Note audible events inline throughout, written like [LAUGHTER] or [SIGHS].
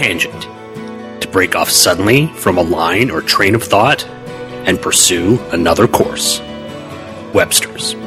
tangent, to break off suddenly from a line or train of thought and pursue another course. Webster's.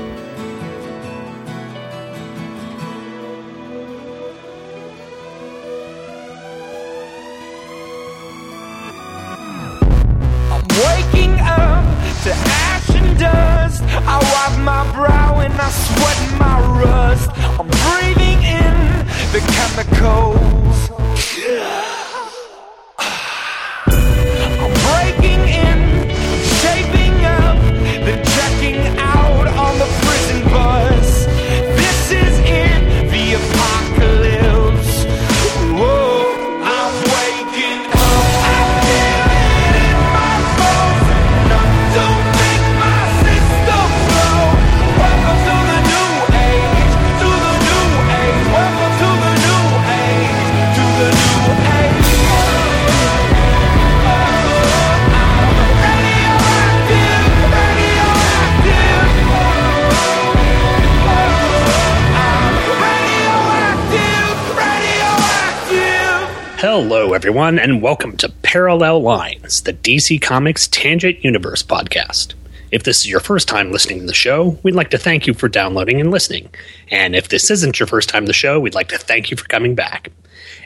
Everyone, and welcome to Parallel Lines, the DC Comics Tangent Universe podcast. If this is your first time listening to the show, we'd like to thank you for downloading and listening. And if this isn't your first time to the show, we'd like to thank you for coming back.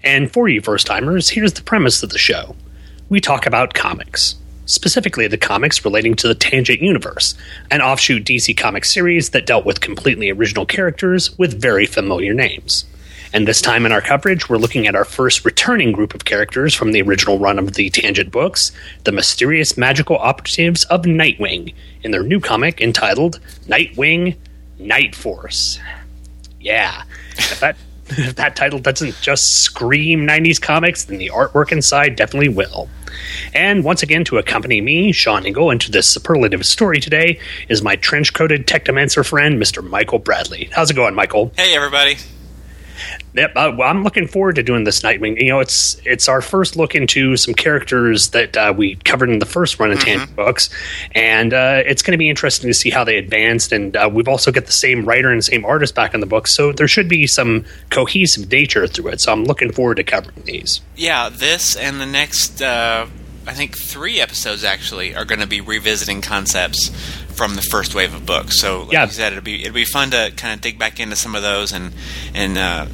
And for you first timers, here's the premise of the show we talk about comics. Specifically, the comics relating to the Tangent Universe, an offshoot DC Comics series that dealt with completely original characters with very familiar names. And this time in our coverage, we're looking at our first returning group of characters from the original run of the Tangent books, the mysterious magical operatives of Nightwing, in their new comic entitled Nightwing Night Force. Yeah, if that [LAUGHS] if that title doesn't just scream 90s comics, then the artwork inside definitely will. And once again, to accompany me, Sean Engel, into this superlative story today is my trench coated technomancer friend, Mr. Michael Bradley. How's it going, Michael? Hey, everybody. Yep, uh, well, I'm looking forward to doing this Nightwing. You know, it's it's our first look into some characters that uh, we covered in the first run of Tangent books, and uh, it's going to be interesting to see how they advanced. And uh, we've also got the same writer and same artist back in the book, so there should be some cohesive nature through it. So I'm looking forward to covering these. Yeah, this and the next, uh, I think three episodes actually are going to be revisiting concepts from the first wave of books. So, like Yeah. you said, it'll be it'll be fun to kind of dig back into some of those and and uh,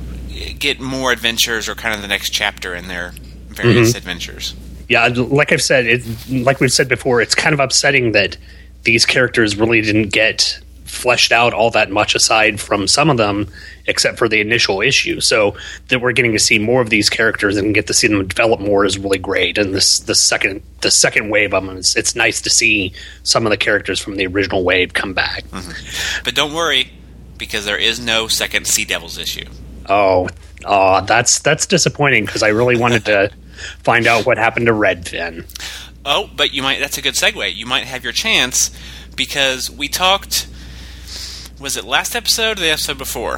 get more adventures or kind of the next chapter in their various adventures. Yeah, like I've said, it, like we've said before, it's kind of upsetting that these characters really didn't get fleshed out all that much aside from some of them, except for the initial issue. So that we're getting to see more of these characters and get to see them develop more is really great. And this the second the second wave of them, it's, it's nice to see some of the characters from the original wave come back. Mm-hmm. But don't worry, because there is no second Sea Devils issue. Oh, oh, that's that's disappointing because I really wanted to [LAUGHS] find out what happened to Redfin. Oh, but you might. That's a good segue. You might have your chance because we talked. Was it last episode or the episode before?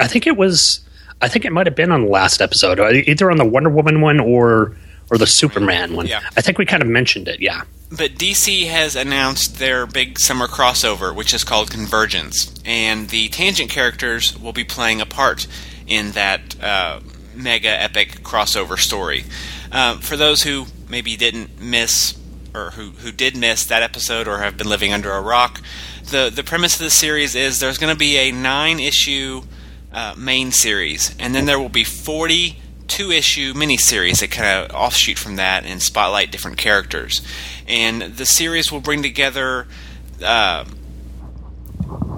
I think it was. I think it might have been on the last episode, uh, either on the Wonder Woman one or or the Superman one. Yeah. I think we kind of mentioned it. Yeah. But DC has announced their big summer crossover, which is called Convergence, and the Tangent characters will be playing a part in that uh, mega epic crossover story. Uh, for those who maybe didn't miss, or who, who did miss that episode, or have been living under a rock, the the premise of the series is there's going to be a nine issue uh, main series, and then there will be 42 issue miniseries that kind of offshoot from that and spotlight different characters. And the series will bring together uh,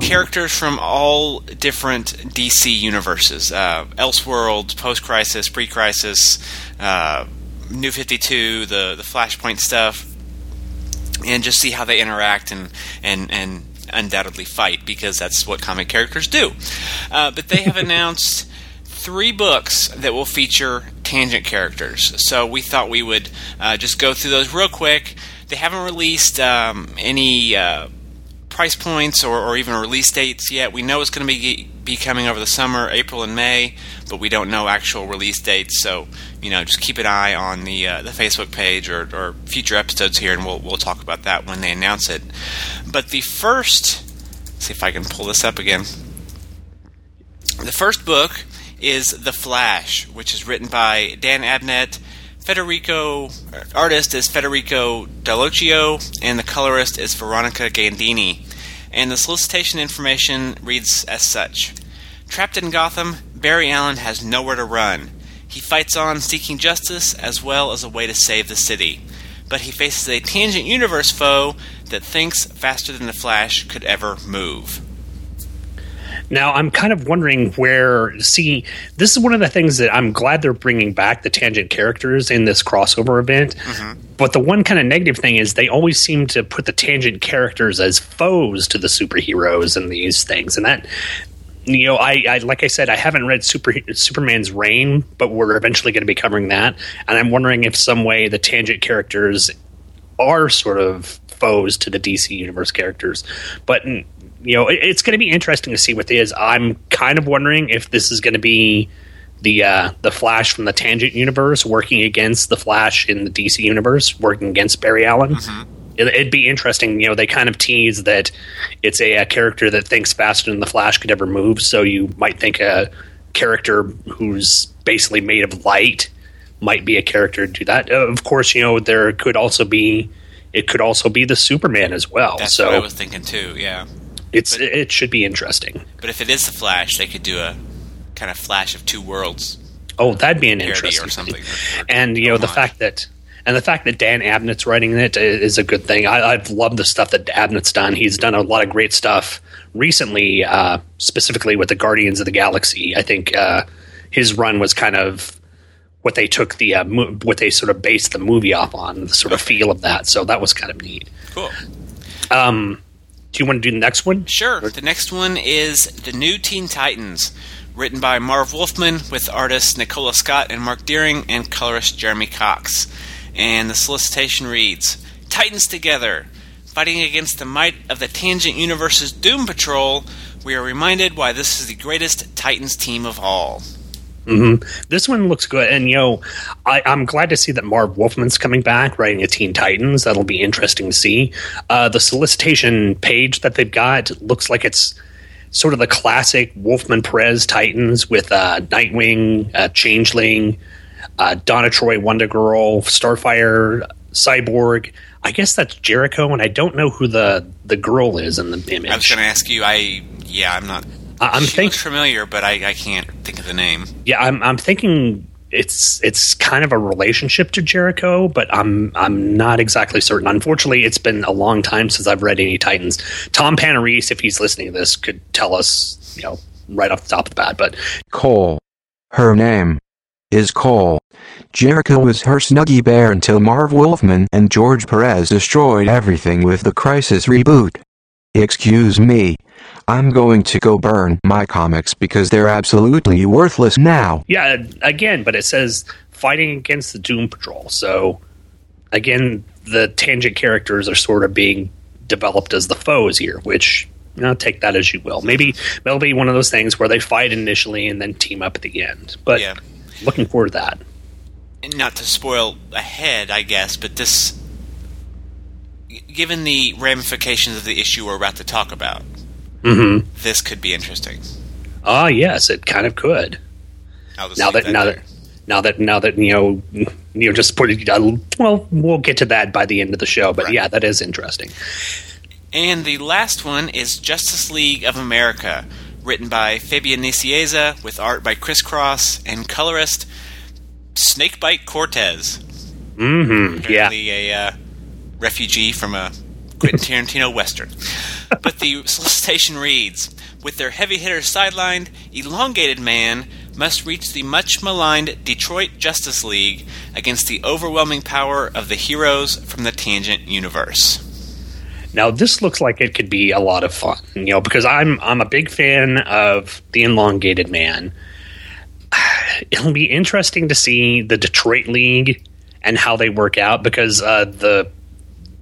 characters from all different DC universes uh, Elseworld, Post Crisis, Pre Crisis, uh, New 52, the, the Flashpoint stuff, and just see how they interact and, and, and undoubtedly fight because that's what comic characters do. Uh, but they have [LAUGHS] announced three books that will feature tangent characters. So we thought we would uh, just go through those real quick. They haven't released um, any uh, price points or, or even release dates yet. We know it's going to be be coming over the summer, April and May, but we don't know actual release dates. So you know, just keep an eye on the uh, the Facebook page or, or future episodes here, and we'll we'll talk about that when they announce it. But the first, let's see if I can pull this up again. The first book is The Flash, which is written by Dan Abnett, Federico artist is Federico Dallocchio, and the colorist is Veronica Gandini. And the solicitation information reads as such: Trapped in Gotham, Barry Allen has nowhere to run. He fights on, seeking justice as well as a way to save the city. But he faces a tangent universe foe that thinks faster than the Flash could ever move. Now, I'm kind of wondering where. See, this is one of the things that I'm glad they're bringing back the tangent characters in this crossover event. Mm-hmm. But the one kind of negative thing is they always seem to put the tangent characters as foes to the superheroes and these things, and that. You know, I, I like I said, I haven't read Super Superman's Reign, but we're eventually going to be covering that, and I'm wondering if some way the tangent characters are sort of foes to the DC universe characters. But you know, it, it's going to be interesting to see what it is. I'm kind of wondering if this is going to be the uh, the Flash from the Tangent universe working against the Flash in the DC universe, working against Barry Allen. It, it'd be interesting. You know, they kind of tease that it's a, a character that thinks faster than the Flash could ever move. So you might think a character who's basically made of light might be a character to do that. Uh, of course, you know there could also be it could also be the Superman as well. That's so what I was thinking too. Yeah, it's it should be interesting. but if it is the Flash, they could do a kind of Flash of two worlds. Oh, that'd be an interesting or something. thing. And you know the fact that and the fact that Dan Abnett's writing it is a good thing. I, I've loved the stuff that Abnett's done. He's done a lot of great stuff recently, uh, specifically with the Guardians of the Galaxy. I think uh, his run was kind of what they took the uh, mo- what they sort of based the movie off on, the sort of feel of that. So that was kind of neat. Cool. Um, do you want to do the next one? Sure. The next one is The New Teen Titans, written by Marv Wolfman with artists Nicola Scott and Mark Deering and colorist Jeremy Cox. And the solicitation reads Titans together. Fighting against the might of the Tangent Universe's Doom Patrol, we are reminded why this is the greatest Titans team of all. This one looks good, and you know, I, I'm glad to see that Marv Wolfman's coming back writing a Teen Titans. That'll be interesting to see. Uh, the solicitation page that they've got looks like it's sort of the classic Wolfman Perez Titans with uh, Nightwing, uh, Changeling, uh, Donna Troy, Wonder Girl, Starfire, Cyborg. I guess that's Jericho, and I don't know who the the girl is in the image. I was going to ask you, I, yeah, I'm not. I- I'm she think- looks familiar, but I, I can't think of the name. Yeah, I'm I'm thinking it's it's kind of a relationship to Jericho, but I'm I'm not exactly certain. Unfortunately, it's been a long time since I've read any Titans. Tom Panarese, if he's listening to this, could tell us, you know, right off the top of the bat. But Kole. Her name is Kole. Jericho was her snuggy bear until Marv Wolfman and George Perez destroyed everything with the Crisis reboot. Excuse me. I'm going to go burn my comics because they're absolutely worthless now. yeah, again, but it says fighting against the Doom Patrol. So again, the tangent characters are sort of being developed as the foes here, which you know, take that as you will. Maybe it'll be one of those things where they fight initially and then team up at the end. But Yeah. looking forward to that. And not to spoil ahead, I guess, but this, given the ramifications of the issue we're about to talk about, Mm-hmm. this could be interesting. Ah, yes, it kind of could. Now leave that, now there. that now that now that you know you know just put it. Uh, well, we'll get to that by the end of the show. But Right. yeah, that is interesting. And the last one is Justice League of America, written by Fabian Nicieza, with art by Chris Cross and colorist Snakebite Cortez. Mm-hmm. Yeah. a uh, refugee from a Quentin Tarantino western. But the solicitation reads: With their heavy hitters sidelined, Elongated Man must reach the much maligned Detroit Justice League against the overwhelming power of the heroes from the Tangent Universe. Now this looks like it could be a lot of fun, you know, because I'm I'm a big fan of the elongated man. [SIGHS] It'll be interesting to see the Detroit League and how they work out because uh, the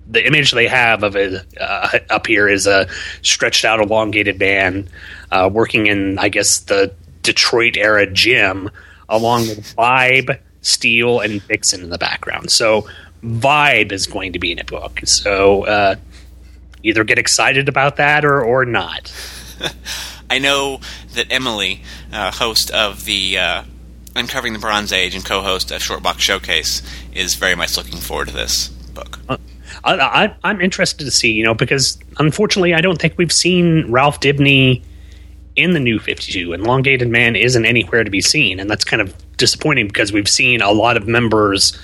the image they have of it uh, up here is a stretched out elongated man uh, working in I guess the Detroit era gym along with Vibe, Steel, and Vixen in the background. So Vibe is going to be in a book. So uh, either get excited about that or or not. [LAUGHS] I know that Emily, uh, host of the uh, Uncovering the Bronze Age and co-host of Short Box Showcase, is very much looking forward to this book. I, I, I'm interested to see, you know, because unfortunately, I don't think we've seen Ralph Dibny in the new 52, and Elongated Man isn't anywhere to be seen, and that's kind of disappointing because we've seen a lot of members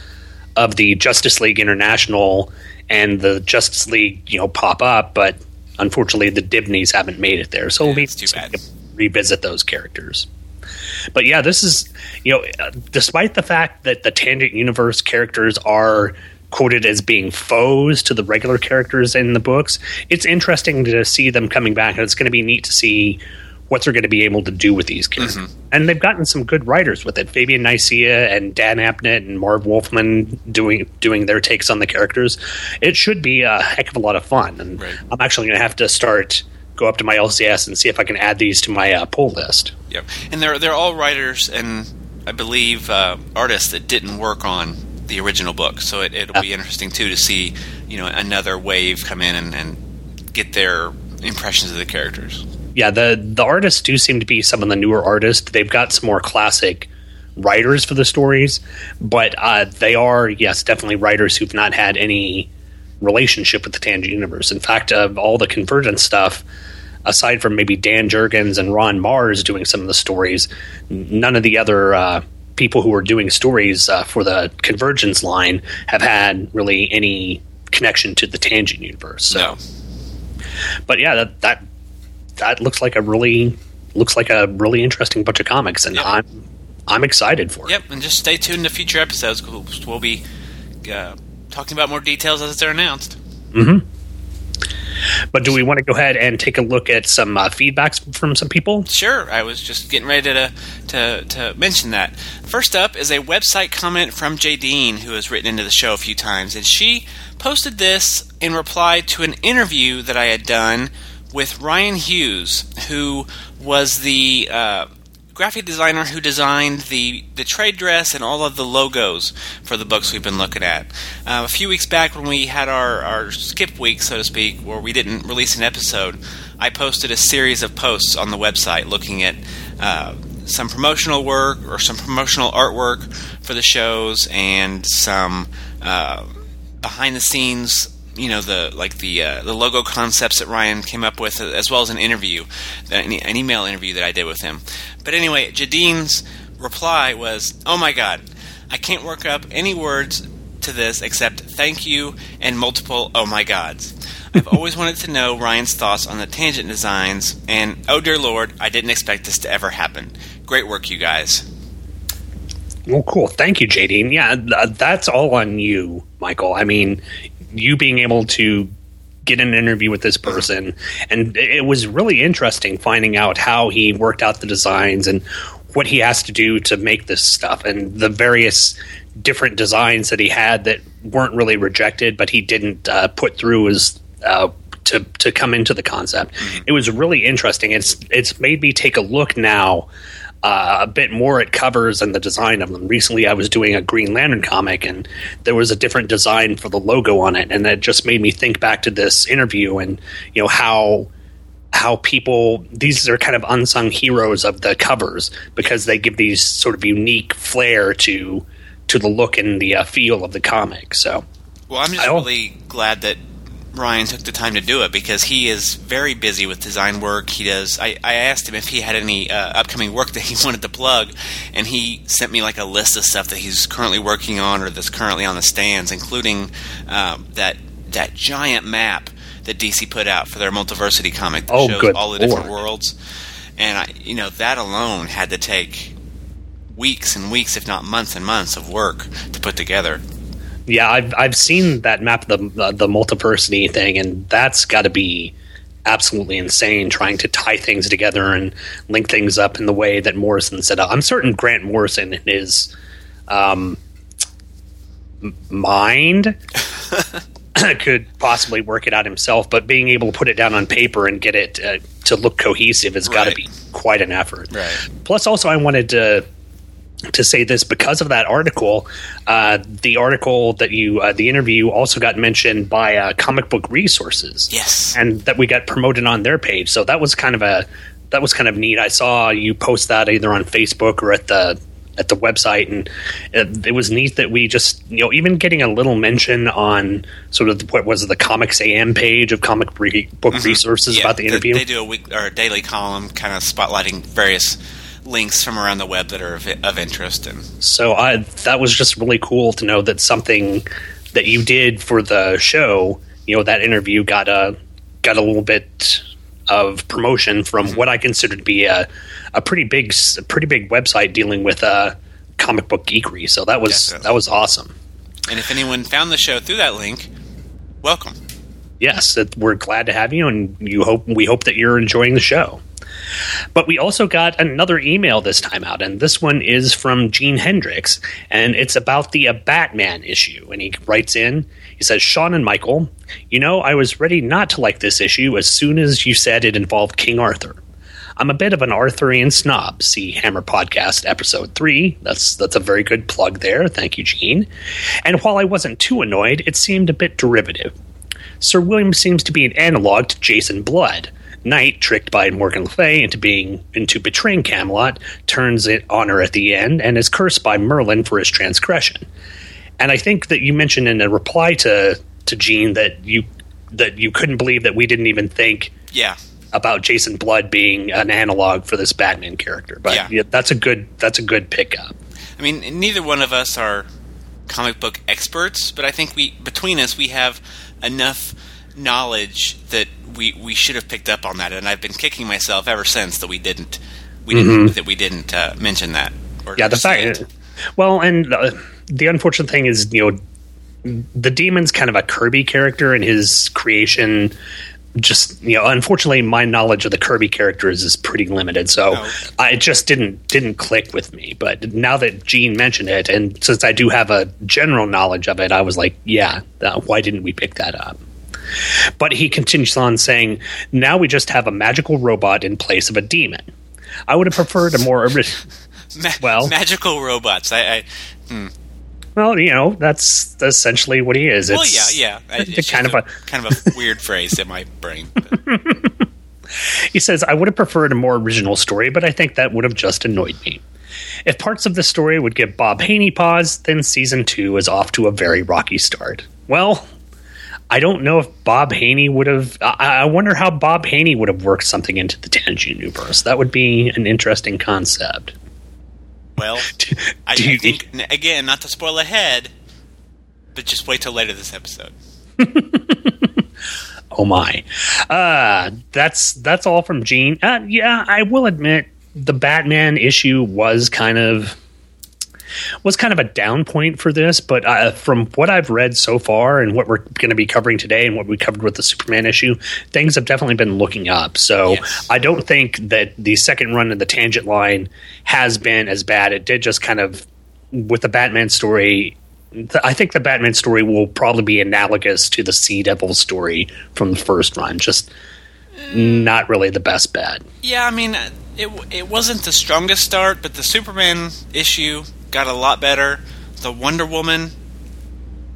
of the Justice League International and the Justice League, you know, pop up, but unfortunately, the Dibneys haven't made it there, so Yeah, we'll it's too bad. revisit those characters. But yeah, this is you know, despite the fact that the Tangent Universe characters are quoted as being foes to the regular characters in the books, it's interesting to see them coming back, and it's going to be neat to see what they're going to be able to do with these characters. And they've gotten some good writers with it. Fabian Nicieza and Dan Abnett and Marv Wolfman doing doing their takes on the characters. It should be a heck of a lot of fun. And Right. I'm actually going to have to start go up to my LCS and see if I can add these to my uh, pull list. Yep, and they're they're all writers and I believe uh, artists that didn't work on the original book. So it, it'll be interesting too to see you know another wave come in and, and get their impressions of the characters. yeah, the the artists do seem to be some of the newer artists. They've got some more classic writers for the stories, but uh, they are yes, definitely writers who've not had any relationship with the Tangent Universe. In fact, of all the Convergence stuff, aside from maybe Dan Jurgens and Ron Marz doing some of the stories, none of the other uh, people who are doing stories uh, for the Convergence line have had really any connection to the Tangent Universe. So No, but yeah, that that that looks like a really looks like a really interesting bunch of comics, and Yep. I'm I'm excited for it. yep, and just stay tuned to future episodes. We'll, we'll be uh, talking about more details as they're announced. But do we want to go ahead and take a look at some uh, feedbacks from some people? Sure, I was just getting ready to, to to mention that. First up is a website comment from Jay Dean, who has written into the show a few times, and she posted this in reply to an interview that I had done with Ryan Hughes, who was the uh, graphic designer who designed the the trade dress and all of the logos for the books we've been looking at. Uh, a few weeks back, when we had our, our skip week, so to speak, where we didn't release an episode, I posted a series of posts on the website looking at uh, some promotional work or some promotional artwork for the shows and some uh, behind the scenes you know the like the uh, the logo concepts that Ryan came up with, as well as an interview, an, an email interview that I did with him. But anyway, Jadine's reply was, "Oh my God, I can't work up any words to this except thank you and multiple oh my gods." I've [LAUGHS] always wanted to know Ryan's thoughts on the tangent designs, and oh dear lord, I didn't expect this to ever happen. Great work, you guys. Well, cool. Thank you, JD. Yeah, th- that's all on you, Michael. I mean, you being able to get an interview with this person, and it was really interesting finding out how he worked out the designs and what he has to do to make this stuff, and the various different designs that he had that weren't really rejected, but he didn't uh, put through as uh, to to come into the concept. It was really interesting. It's it's made me take a look now uh, a bit more at covers and the design of them. Recently, I was doing a Green Lantern comic, and there was a different design for the logo on it, and that just made me think back to this interview and you know how how people these are kind of unsung heroes of the covers because they give these sort of unique flair to to the look and the uh, feel of the comic. So Well, I'm just really glad that Ryan took the time to do it because he is very busy with design work. He does. I, I asked him if he had any uh, upcoming work [LAUGHS] that he wanted to plug, and he sent me like a list of stuff that he's currently working on or that's currently on the stands, including um, that that giant map that DC put out for their Multiversity comic that Oh, shows all the different lord. worlds. And I, you know, that alone had to take weeks and weeks, if not months and months, of work to put together. Yeah, I've I've seen that map the the, the multiversity thing, and that's got to be absolutely insane trying to tie things together and link things up in the way that Morrison set up. I'm certain Grant Morrison in his um, mind [LAUGHS] could possibly work it out himself, but being able to put it down on paper and get it uh, to look cohesive has got to be quite an effort. Right. Plus, also, I wanted to to say this because of that article. Uh, the article that you, uh, the interview, also got mentioned by uh, Comic Book Resources. Yes. and that we got promoted on their page. So that was kind of a that was kind of neat. I saw you post that either on Facebook or at the at the website, and it, it was neat that we just you know even getting a little mention on sort of the, what was it, the Comics AM page of comic book resources Mm-hmm. Yeah, about the they- interview. They, do a week or a daily column, kind of spotlighting various links from around the web that are of, of interest. And So I that was just really cool to know that something that you did for the show, you know, that interview got a got a little bit of promotion from what I consider to be a a pretty big a pretty big website dealing with uh, comic book geekery. So that was Definitely. that was awesome. and if anyone found the show through that link, welcome. yes, we're glad to have you, and you hope we hope that you're enjoying the show. But we also got another email this time out, and this one is from Gene Hendricks, and it's about the uh, Batman issue. And he writes in, he says, Sean and Michael, you know, I was ready not to like this issue as soon as you said it involved King Arthur. I'm a bit of an Arthurian snob. See Hammer Podcast episode three. That's that's a very good plug there. Thank you, Gene. And while I wasn't too annoyed, it seemed a bit derivative. Sir William seems to be an analog to Jason Blood. Knight, tricked by Morgan Le Fay into being into betraying Camelot, turns it on her at the end and is cursed by Merlin for his transgression. And I think that you mentioned in a reply to to Gene that you that you couldn't believe that we didn't even think Yeah, about Jason Blood being an analog for this Batman character. But Yeah. yeah, that's a good that's a good pickup. I mean, neither one of us are comic book experts, but I think we between us we have enough knowledge that we we should have picked up on that, and I've been kicking myself ever since that we didn't we didn't that we didn't uh, mention that. Or Mm-hmm. Yeah, the fact. Well, and uh, the unfortunate thing is, you know, the demon's kind of a Kirby character, and his creation. Just you know, unfortunately, my knowledge of the Kirby characters is pretty limited, so Oh. I it just didn't didn't click with me. But now that Gene mentioned it, and since I do have a general knowledge of it, I was like, yeah, uh, why didn't we pick that up? But he continues on saying, now we just have a magical robot in place of a demon. I would have preferred a more [LAUGHS] Ma- Well- magical robots. I, I hmm. Well, you know, that's essentially what he is. well, It's yeah, yeah. It's kind of a, kind of a [LAUGHS] weird phrase in my brain. [LAUGHS] he says, I would have preferred a more original story, but I think that would have just annoyed me. If parts of the story would give Bob Haney pause, then season two is off to a very rocky start. Well, I don't know if Bob Haney would have. I, I wonder how Bob Haney would have worked something into the Tangent universe. That would be an interesting concept. Well, [LAUGHS] I, Do I think again, not to spoil ahead, but just wait till later this episode. [LAUGHS] Oh my. Uh that's that's all from Gene. Uh, yeah, I will admit the Batman issue was kind of was kind of a down point for this, but uh, from what I've read so far and what we're going to be covering today and what we covered with the Superman issue, things have definitely been looking up. So Yes. I don't think that the second run of the tangent line has been as bad. It did just kind of with the Batman story. I think the Batman story will probably be analogous to the Sea Devil story from the first run. Just not really the best bet. Yeah, I mean, it it wasn't the strongest start, but the Superman issue got a lot better. The Wonder Woman,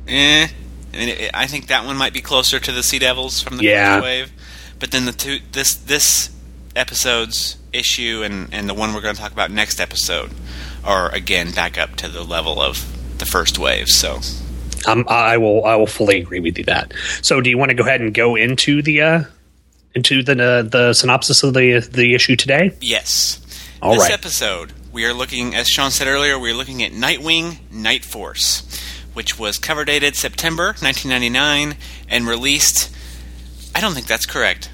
eh. I mean, it, I think that one might be closer to the Sea Devils from the Yeah. first wave. But then the two this this episode's issue and and the one we're going to talk about next episode are again back up to the level of the first wave. So Um, I will. I will fully agree with you that. So, do you want to go ahead and go into the uh, into the uh, the synopsis of the the issue today? Yes. All this right. episode, we are looking, as Sean said earlier, we are looking at Nightwing Night Force, which was cover dated September 1999 and released. I don't think that's correct.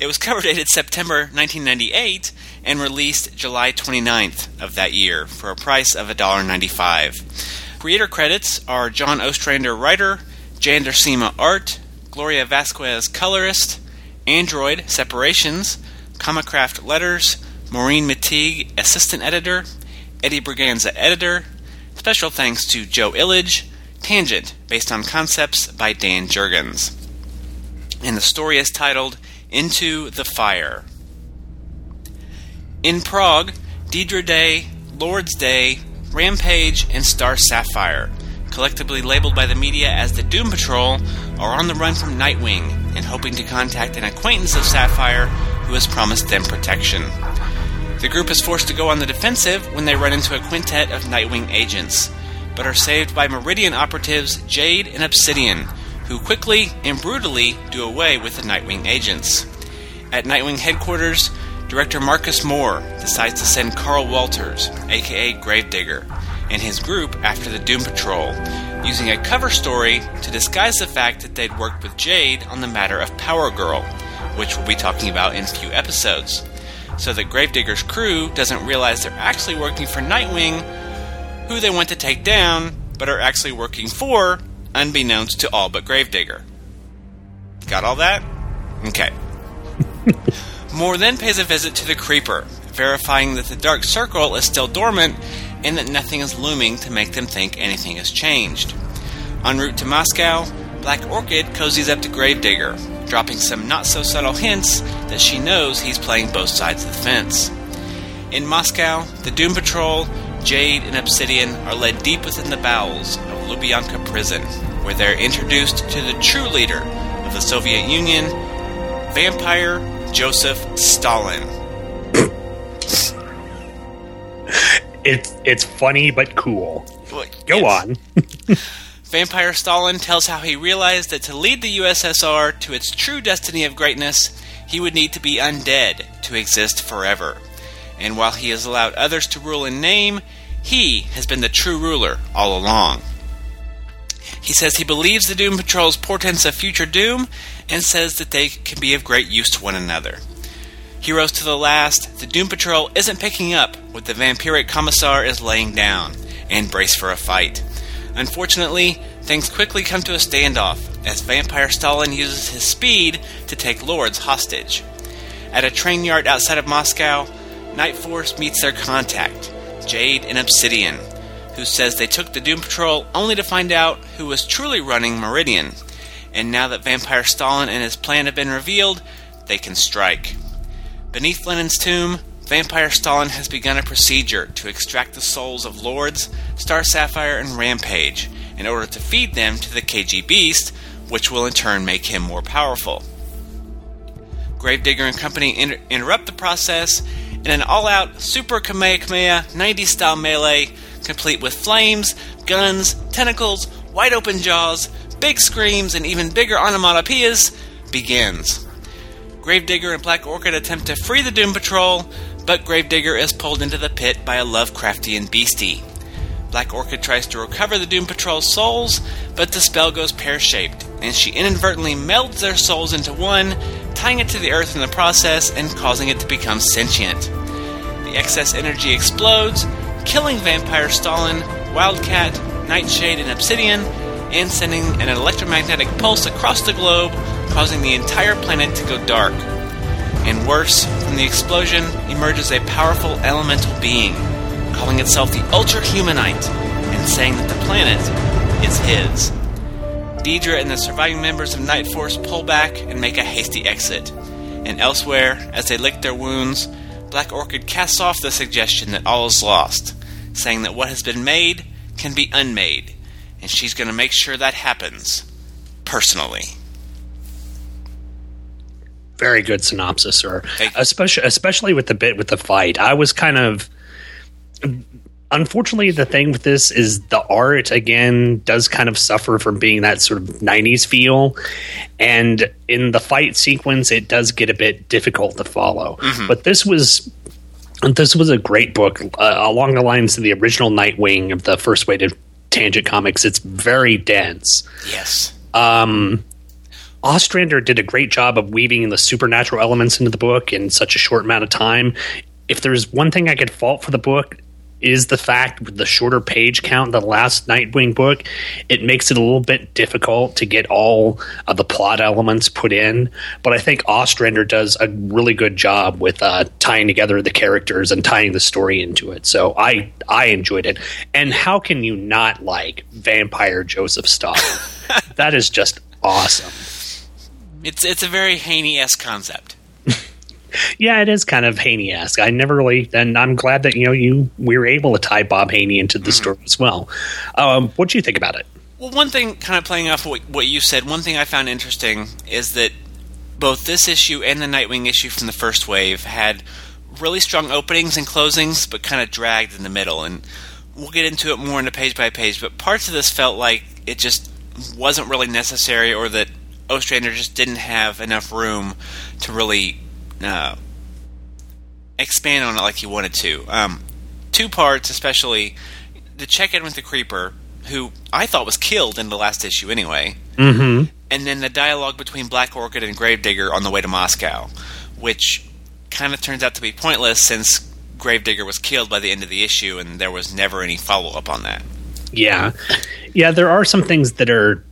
It was cover dated September 1998 and released July 29th of that year for a price of $1.95. Creator credits are John Ostrander, writer, Jan Duursema, art, Gloria Vasquez, colorist, Android, separations, Comicraft letters, Maureen McTigue, assistant editor, Eddie Berganza, editor. Special thanks to Joe Illidge, Tangent, based on concepts by Dan Jurgens. And the story is titled Into the Fire. In Prague, Deidre Day, Lord's Day, Rampage, and Star Sapphire, collectively labeled by the media as the Doom Patrol, are on the run from Nightwing and hoping to contact an acquaintance of Sapphire who has promised them protection. The group is forced to go on the defensive when they run into a quintet of Nightwing agents, but are saved by Meridian operatives Jade and Obsidian, who quickly and brutally do away with the Nightwing agents. At Nightwing headquarters, director Marcus Moore decides to send Carl Walters, aka Gravedigger, and his group after the Doom Patrol, using a cover story to disguise the fact that they'd worked with Jade on the matter of Power Girl, which we'll be talking about in a few episodes, so that Gravedigger's crew doesn't realize they're actually working for Nightwing, who they want to take down, but are actually working for, unbeknownst to all but Gravedigger. Got all that? Okay. [LAUGHS] Moore then pays a visit to the Creeper, verifying that the Dark Circle is still dormant and that nothing is looming to make them think anything has changed. En route to Moscow, Black Orchid cozies up to Gravedigger, dropping some not so subtle hints that she knows he's playing both sides of the fence. In Moscow, the Doom Patrol, Jade, and Obsidian are led deep within the bowels of Lubyanka prison, where they're introduced to the true leader of the Soviet Union, Vampire Joseph Stalin. It's it's funny but cool. Go on. [LAUGHS] Vampire Stalin tells how he realized that to lead the USSR to its true destiny of greatness, he would need to be undead to exist forever. And while he has allowed others to rule in name, he has been the true ruler all along. He says he believes the Doom Patrol's portents of future doom and says that they can be of great use to one another. Heroes to the last, the Doom Patrol isn't picking up what the vampiric commissar is laying down and brace for a fight. Unfortunately, things quickly come to a standoff as Vampire Stalin uses his speed to take Lords hostage. At a train yard outside of Moscow, Night Force meets their contact, Jade and Obsidian, who says they took the Doom Patrol only to find out who was truly running Meridian. And now that Vampire Stalin and his plan have been revealed, they can strike. Beneath Lenin's tomb, Vampire Stalin has begun a procedure to extract the souls of Lords, Star Sapphire, and Rampage in order to feed them to the KGBeast, which will in turn make him more powerful. Gravedigger and company inter- interrupt the process in an all out Super Kamehameha 90s style melee, complete with flames, guns, tentacles, wide open jaws, big screams, and even bigger onomatopoeias, begins. Gravedigger and Black Orchid attempt to free the Doom Patrol, but Gravedigger is pulled into the pit by a Lovecraftian beastie. Black Orchid tries to recover the Doom Patrol's souls, but the spell goes pear shaped, and she inadvertently melds their souls into one, tying it to the earth in the process and causing it to become sentient. The excess energy explodes, killing Vampire Stalin, Wildcat, Nightshade, and Obsidian, and sending an electromagnetic pulse across the globe, causing the entire planet to go dark. And worse, from the explosion emerges a powerful elemental being, calling itself the Ultra Humanite, and saying that the planet is his. Deidre and the surviving members of Night Force pull back and make a hasty exit. And elsewhere, as they lick their wounds, Black Orchid casts off the suggestion that all is lost, saying that what has been made can be unmade, and she's going to make sure that happens. Personally. Very good synopsis, you. Especially especially with the bit with the fight. I was kind of unfortunately the thing with this is the art again does kind of suffer from being that sort of 90s feel and in the fight sequence it does get a bit difficult to follow but this was this was a great book uh, along the lines of the original nightwing of the first wave of tangent comics it's very dense Yes. um, Ostrander did a great job of weaving the supernatural elements into the book in such a short amount of time. If there's one thing I could fault for the book, is the fact with the shorter page count, the last Nightwing book, it makes it a little bit difficult to get all of the plot elements put in. But I think Ostrander does a really good job with uh, tying together the characters and tying the story into it. So I I enjoyed it. And how can you not like Vampire Joseph Stalin? [LAUGHS] that is just awesome. It's it's a very Haney esque concept. [LAUGHS] Yeah, it is kind of Haney esque. I never really, and I'm glad that you know you we were able to tie Bob Haney into the story as well. Um, what do you think about it? Well, one thing, kind of playing off what, what you said, one thing I found interesting is that both this issue and the Nightwing issue from the first wave had really strong openings and closings, but kind of dragged in the middle. And we'll get into it more in the page by page. But parts of this felt like it just wasn't really necessary, or that Ostrander just didn't have enough room to really uh, expand on it like he wanted to. Um, two parts, especially the check in with the Creeper, who I thought was killed in the last issue anyway. Mm-hmm. And then the dialogue between Black Orchid and Gravedigger on the way to Moscow, which kind of turns out to be pointless since Gravedigger was killed by the end of the issue and there was never any follow up on that. Yeah, yeah. There are some things that are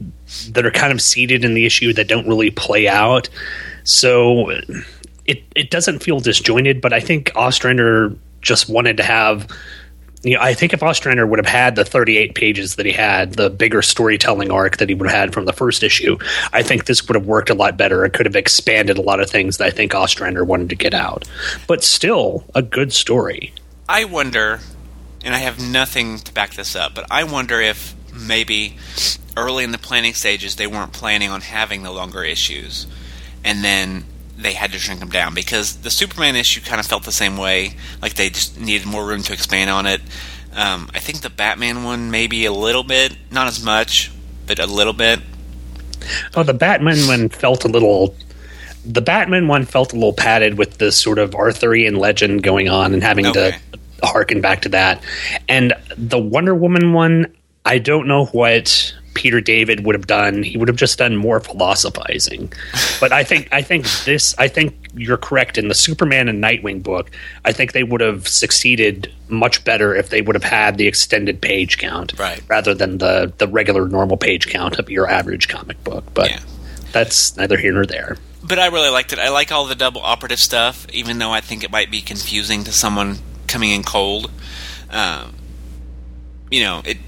that are kind of seated in the issue that don't really play out. So it it doesn't feel disjointed, but I think Ostrander just wanted to have. You know, I think if Ostrander would have had the 38 pages that he had, the bigger storytelling arc that he would have had from the first issue, I think this would have worked a lot better. It could have expanded a lot of things that I think Ostrander wanted to get out. But still, a good story. I wonder, and I have nothing to back this up, but I wonder if maybe early in the planning stages they weren't planning on having the longer issues, and then they had to shrink them down because the Superman issue kind of felt the same way. Like they just needed more room to expand on it. Um, I think the Batman one maybe a little bit, not as much, but a little bit. Oh, the Batman one felt a little. The Batman one felt a little padded with the sort of Arthurian legend going on and having Okay. to harken back to that. And the Wonder Woman one, I don't know what Peter David would have done. He would have just done more philosophizing. But I think I think this I think you're correct in the Superman and Nightwing book. I think they would have succeeded much better if they would have had the extended page count Right. rather than the the regular normal page count of your average comic book. But Yeah. that's neither here nor there. But I really liked it. I like all the double operative stuff, even though I think it might be confusing to someone coming in cold. Um, you know, it.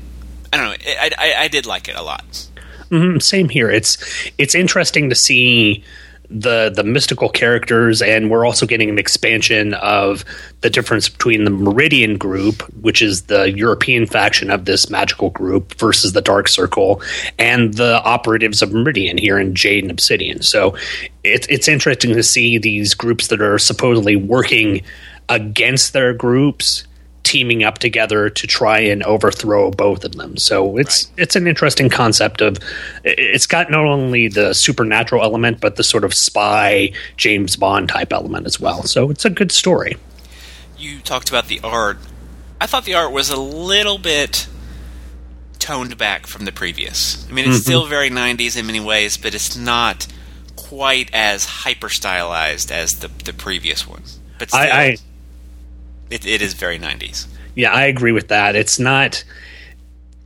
I don't know. I, I I did like it a lot. Mhm, same here. It's it's interesting to see the the mystical characters, and we're also getting an expansion of the difference between the Meridian group, which is the European faction of this magical group, versus the Dark Circle, and the operatives of Meridian here in Jade and Obsidian. So it's it's interesting to see these groups that are supposedly working against their groups teaming up together to try and overthrow both of them. So it's it's an interesting concept of it's got not only the supernatural element but the sort of spy James Bond type element as well. So it's a good story. You talked about the art. I thought the art was a little bit toned back from the previous. I mean, it's mm-hmm. still very 90s in many ways, but it's not quite as hyper stylized as the the previous one. But still, I, I it, it is very 90s. yeah, I agree with that. It's not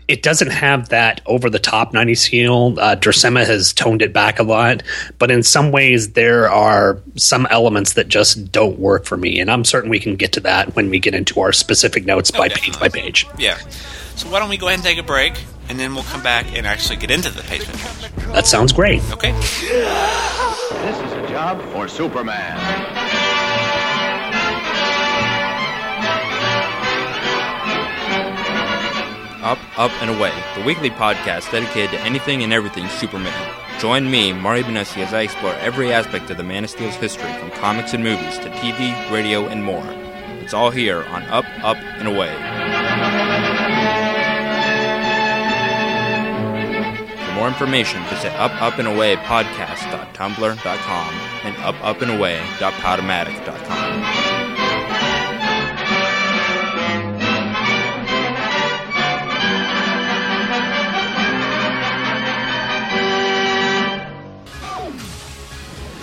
it doesn't have that over the top 90s feel. Uh, Duursema has toned it back a lot, but in some ways there are some elements that just don't work for me, and I'm certain we can get to that when we get into our specific notes by page by page. Yeah. So why don't we go ahead and take a break, and then we'll come back and actually get into the page page. That sounds great. Okay. This is a job for Superman. Up, Up, and Away, the weekly podcast dedicated to anything and everything Superman. Join me, Mario Benessi, as I explore every aspect of the Man of Steel's history, from comics and movies to TV, radio, and more. It's all here on Up, Up, and Away. For more information, visit upupandawaypodcast.tumblr.com and upupandaway.podomatic.com.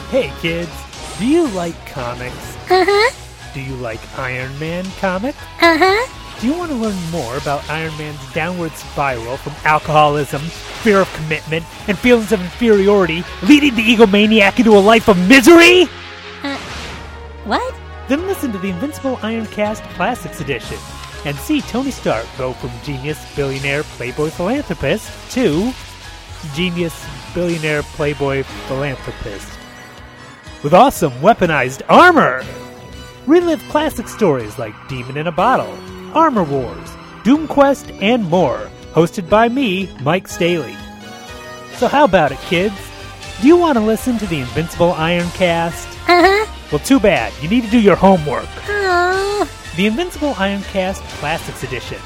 Hey kids, do you like comics? Uh-huh. Do you like Iron Man comics? Uh-huh. Do you want to learn more about Iron Man's downward spiral from alcoholism, fear of commitment, and feelings of inferiority, leading the egomaniac into a life of misery? Uh, What? Then listen to the Invincible Iron Cast Classics Edition and see Tony Stark go from genius, billionaire, playboy philanthropist to genius, billionaire, playboy philanthropist. With awesome weaponized armor! Relive classic stories like Demon in a Bottle, Armor Wars, Doom Quest, and more. Hosted by me, Mike Staley. So, how about it, kids? Do you want to listen to the Invincible Iron Cast? Uh-huh. Well, too bad. You need to do your homework. Oh, The Invincible Ironcast Classics Edition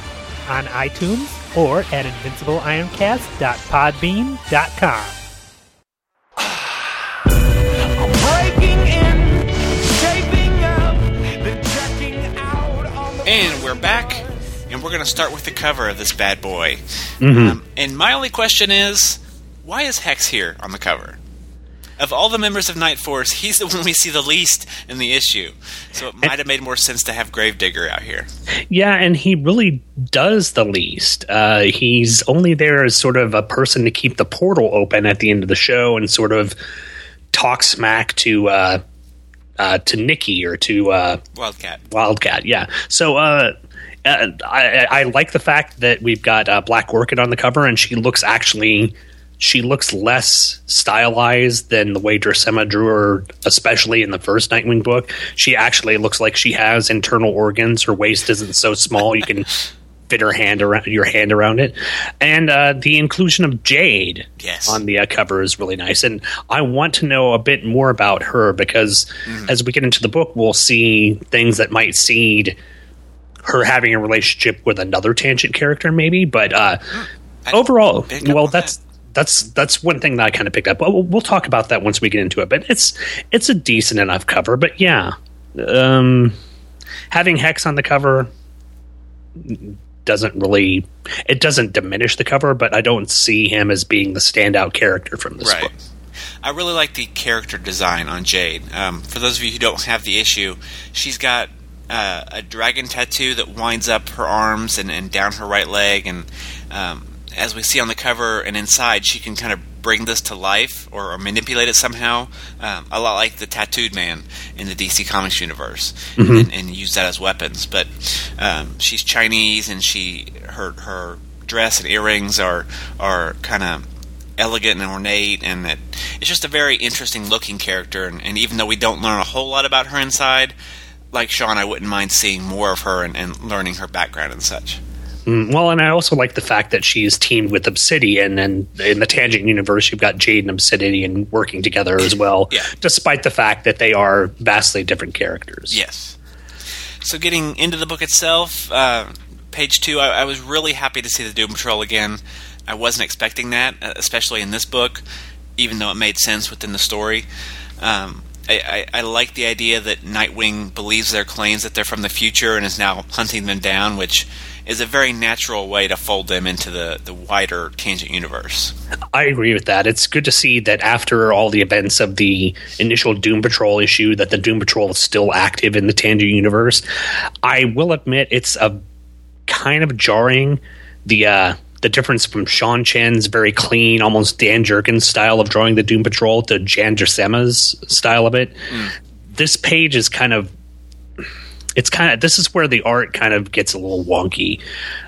on iTunes or at invincibleironcast.podbean.com. back, and we're going to start with the cover of this bad boy. Um, and my only question is, why is Hex here on the cover? Of all the members of Night Force, [LAUGHS] he's the one we see the least in the issue. So it might have made more sense to have Gravedigger out here. Yeah, and he really does the least. Uh, he's only there as sort of a person to keep the portal open at the end of the show and sort of talk smack to uh, uh, to Nikki or to uh, Wildcat. Wildcat. Yeah. So uh, I, I like the fact that we've got uh, Black Orchid on the cover, and she looks actually she looks less stylized than the way Duursema drew her, especially in the first Nightwing book. She actually looks like she has internal organs. Her waist isn't so small you can [LAUGHS] fit her hand around your hand around it, and uh, the inclusion of Jade Yes. on the uh, cover is really nice. And I want to know a bit more about her because as we get into the book, we'll see things that might seed her having a relationship with another tangent character, maybe. But uh, I overall, well, that's that. that's that's one thing that I kind of picked up. We'll, we'll talk about that once we get into it. But it's it's a decent enough cover. But yeah, um, having Hex on the cover doesn't really it doesn't diminish the cover, but I don't see him as being the standout character from this Right. book. I really like the character design on Jade. Um, for those of you who don't have the issue, she's got uh, a dragon tattoo that winds up her arms and, and down her right leg, and um, as we see on the cover and inside, she can kind of bring this to life or, or manipulate it somehow. Um, a lot like the tattooed man in the DC Comics universe, and, and use that as weapons. But um, she's Chinese, and she her her dress and earrings are are kind of elegant and ornate, and that it's just a very interesting looking character. And, and even though we don't learn a whole lot about her inside, like Sean, I wouldn't mind seeing more of her and, and learning her background and such. Mm, Well, and I also like the fact that she's teamed with Obsidian, and in the Tangent universe, you've got Jade and Obsidian working together as well. [COUGHS] Yeah. Despite the fact that they are vastly different characters. Yes. So getting into the book itself, uh, page two, I, I was really happy to see the Doom Patrol again. I wasn't expecting that, uh, especially in this book, even though it made sense within the story. Um, I, I, I like the idea that Nightwing believes their claims that they're from the future and is now hunting them down, which is a very natural way to fold them into the, the wider tangent universe. I agree with that. It's good to see that after all the events of the initial Doom Patrol issue, that the Doom Patrol is still active in the Tangent universe. I will admit it's a kind of jarring the uh, the difference from Sean Chen's very clean, almost Dan Jurgens style of drawing the Doom Patrol to Jan Duursema's style of it. This page is kind of it's kind of this is where the art kind of gets a little wonky.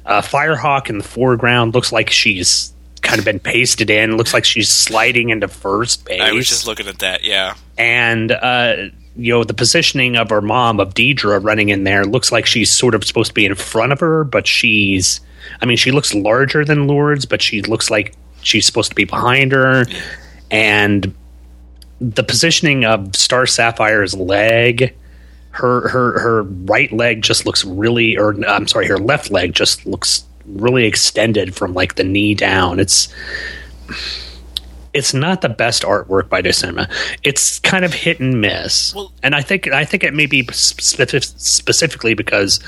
Uh, Firehawk in the foreground looks like she's kind of been pasted in. Looks like she's sliding into first base. I was just looking at that, yeah. and uh, you know the positioning of her mom of Deidre running in there looks like she's sort of supposed to be in front of her, but she's. I mean, she looks larger than Lourdes, but she looks like she's supposed to be behind her, and the positioning of Star Sapphire's leg. Her her her right leg just looks really, or I'm sorry, her left leg just looks really extended from like the knee down. It's it's not the best artwork by Duursema. It's kind of hit and miss, Well- and I think I think it may be specific, specifically because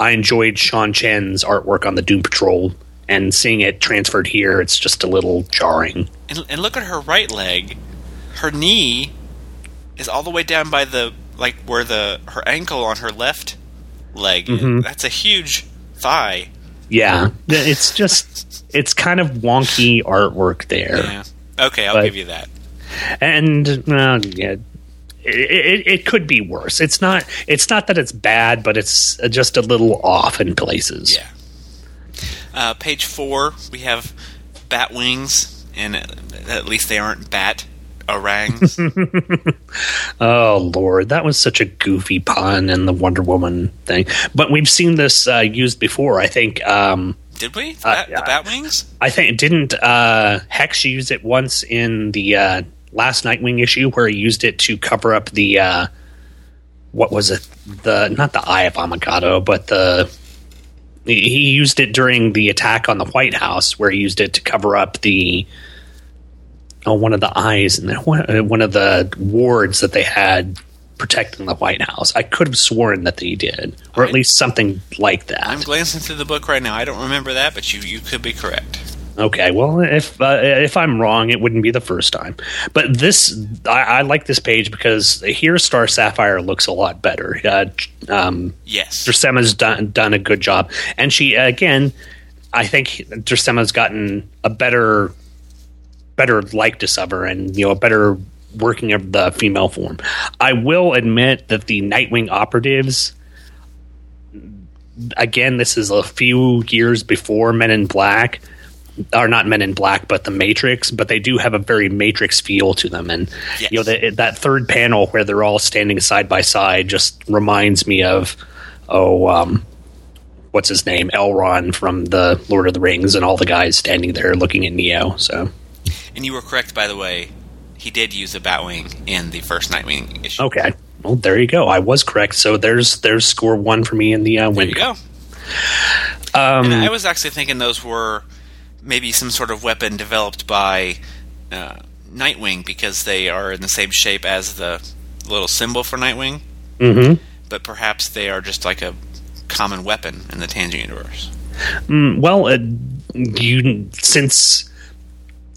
I enjoyed Sean Chen's artwork on the Doom Patrol, and seeing it transferred here, it's just a little jarring. And, and look at her right leg. Her knee is all the way down by the like where the her ankle on her left leg. Mm-hmm. That's a huge thigh. Yeah, it's just it's kind of wonky artwork there. Yeah. Okay, I'll But- give you that. and uh, yeah, it, it, it could be worse. It's not. It's not that it's bad, but it's just a little off in places. Yeah. Uh, page four, we have bat wings, and at least they aren't bat orangs. [LAUGHS] Oh Lord, that was such a goofy pun in the Wonder Woman thing. But we've seen this uh, used before. I think. Um, Did we? The, Uh, bat, the bat wings? I think didn't uh, Hex use it once in the uh, last Nightwing issue where he used it to cover up the uh, what was it? The not the Eye of Amagado, but the he used it during the attack on the White House, where he used it to cover up the oh one of the eyes and one, uh, of the wards that they had protecting the White House. I could have sworn that he did, or at least something like that. I'm glancing through the book right now. I don't remember that, but you you could be correct. Okay, well, if uh, if I'm wrong, it wouldn't be the first time. But this, I, I like this page because here Star Sapphire looks a lot better. Uh, um, Yes. Duursema's done done a good job, and she again, I think Duursema's gotten a better better likeness of her, and you know a better working of the female form. I will admit that the Nightwing operatives. Again, this is a few years before Men in Black, or not Men in Black, but the Matrix. But they do have a very Matrix feel to them, and Yes. you know the, that third panel where they're all standing side by side just reminds me of oh, um, what's his name, Elrond from the Lord of the Rings, and all the guys standing there looking at Neo. So And you were correct, by the way. He did use a Batwing in the first Nightwing issue. okay, well there you go. I was correct. So there's there's score one for me in the uh, There win. you go. Um, And I was actually thinking those were maybe some sort of weapon developed by uh, Nightwing because they are in the same shape as the little symbol for Nightwing, mhm. but perhaps they are just like a common weapon in the Tangent universe. Mm, well, uh, you since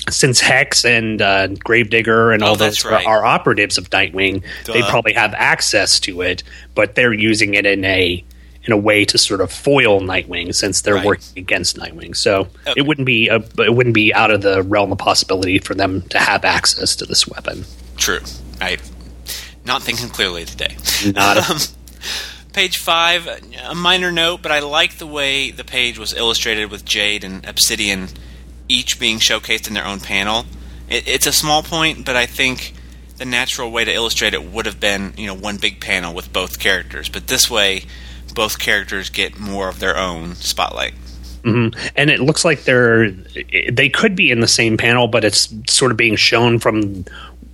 since Hex and uh, Gravedigger and Oh, all those right. are, are operatives of Nightwing, they probably have access to it, but they're using it in a in a way to sort of foil Nightwing since they're Right. working against Nightwing. So Okay. it wouldn't be a, it wouldn't be out of the realm of possibility for them to have access to this weapon. True. I not thinking clearly today. Not a- um, page five, a minor note, but I like the way the page was illustrated with Jade and Obsidian each being showcased in their own panel. It, it's a small point, but I think the natural way to illustrate it would have been, you know, one big panel with both characters. But this way, both characters get more of their own spotlight. Mhm. And it looks like they're they could be in the same panel, but it's sort of being shown from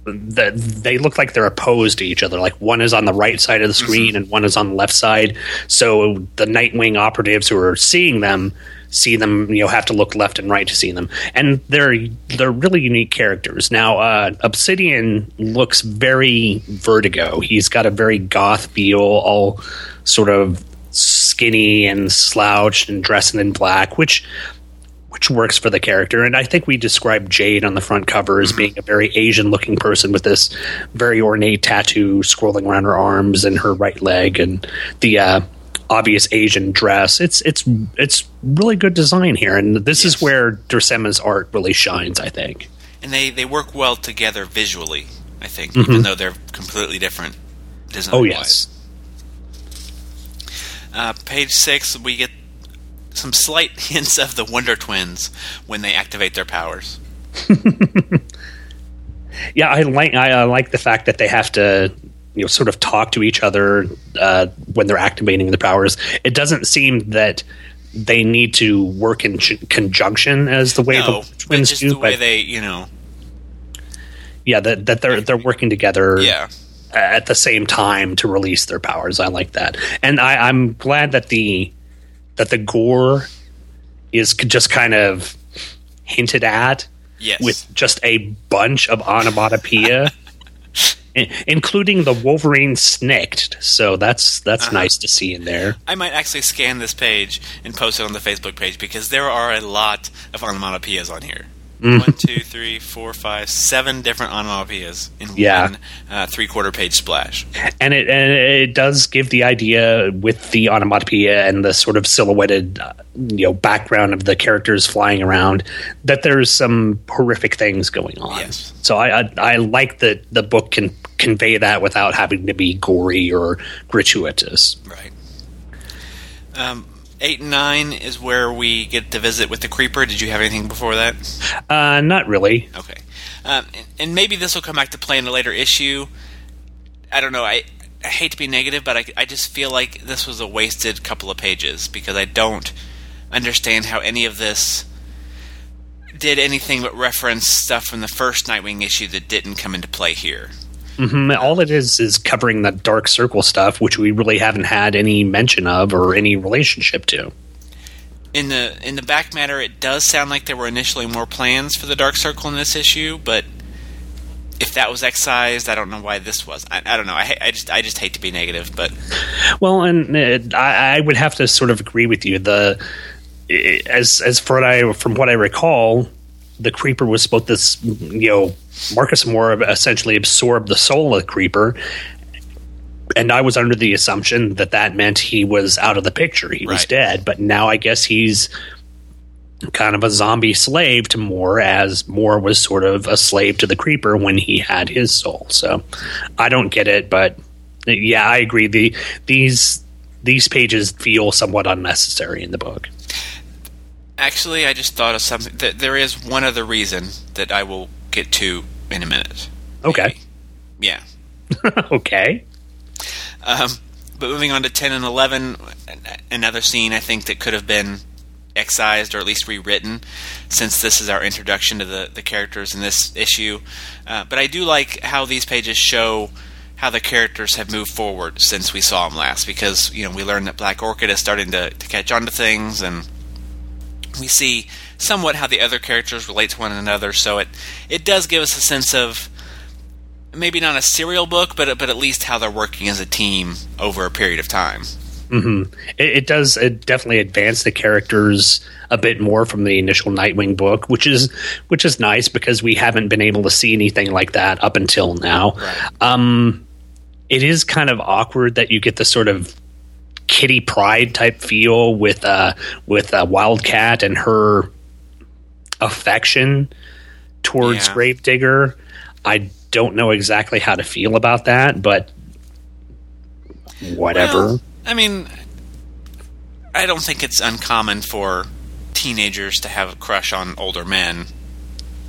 the, they look like they're opposed to each other. Like one is on the right side of the screen and one is on the left side. So the Nightwing operatives who are seeing them see them, you know, have to look left and right to see them. And they're they're really unique characters. Now, uh, Obsidian looks very Vertigo. He's got a very goth feel, all sort of skinny and slouched and dressing in black, which which works for the character. And I think we described Jade on the front cover as being a very Asian looking person with this very ornate tattoo scrolling around her arms and her right leg and the uh, obvious Asian dress. It's it's it's really good design here, and this is where Duursema's art really shines. I think. And they, they work well together visually, I think, even though they're completely different design Oh yes. Uh, page six, we get some slight [LAUGHS] hints of the Wonder Twins when they activate their powers. [LAUGHS] Yeah, I like I uh, like the fact that they have to you know sort of talk to each other uh, when they're activating the powers. It doesn't seem that they need to work in ch- conjunction as the way no, the twins do. the way but they, you know, yeah, that, that they're they're working together. yeah, at the same time to release their powers. I like that, and I, I'm glad that the that the gore is just kind of hinted at yes, with just a bunch of onomatopoeia, [LAUGHS] including the Wolverine snicked. So that's that's Uh-huh. nice to see in there. I might actually scan this page and post it on the Facebook page because there are a lot of onomatopoeias on here. Mm-hmm. One, two, three, four, five, seven different onomatopoeias in Yeah. one uh, three-quarter page splash. and it and it does give the idea with the onomatopoeia and the sort of silhouetted uh, you know background of the characters flying around that there's some horrific things going on. Yes. So I I, I like that the book can convey that without having to be gory or gratuitous. Right. Um, eight and nine is where we get to visit with the creeper. Did you have anything before that? Uh, not really. Okay. Um, and, and maybe this will come back to play in a later issue. I don't know. I, I hate to be negative, but I, I just feel like this was a wasted couple of pages because I don't understand how any of this did anything but reference stuff from the first Nightwing issue that didn't come into play here. Mhm, All it is is covering that Dark Circle stuff, which we really haven't had any mention of or any relationship to. in the in the back matter, it does sound like there were initially more plans for the Dark Circle in this issue, but if that was excised, I don't know why this was. I, I don't know. I, I just I just hate to be negative, but Well, and uh, I, I would have to sort of agree with you. The as as for what I from what I recall, the creeper was supposed to, you know, Marcus Moore essentially absorbed the soul of the creeper. And I was under the assumption that that meant he was out of the picture. He was dead. But now I guess he's kind of a zombie slave to Moore, as Moore was sort of a slave to the creeper when he had his soul. So I don't get it, but yeah, I agree. The these these pages feel somewhat unnecessary in the book. Actually, I just thought of something. That there is one other reason that I will get to in a minute. Okay, Yeah. [LAUGHS] okay, Um, but moving on to 10 and 11, another scene I think that could have been excised or at least rewritten since this is our introduction to the, the characters in this issue. Uh, but I do like how these pages show how the characters have moved forward since we saw them last because, you know, we learned that Black Orchid is starting to, to catch on to things and we see somewhat how the other characters relate to one another. So it, it does give us a sense of maybe not a serial book, but but at least how they're working as a team over a period of time. it, it does it definitely advance the characters a bit more from the initial Nightwing book, which is which is nice because we haven't been able to see anything like that up until now. Um, it is kind of awkward that you get the sort of Kitty Pryde type feel with uh, with uh, Wildcat and her affection towards Yeah. Gravedigger. I don't know exactly how to feel about that, but whatever. Well, I mean, I don't think it's uncommon for teenagers to have a crush on older men.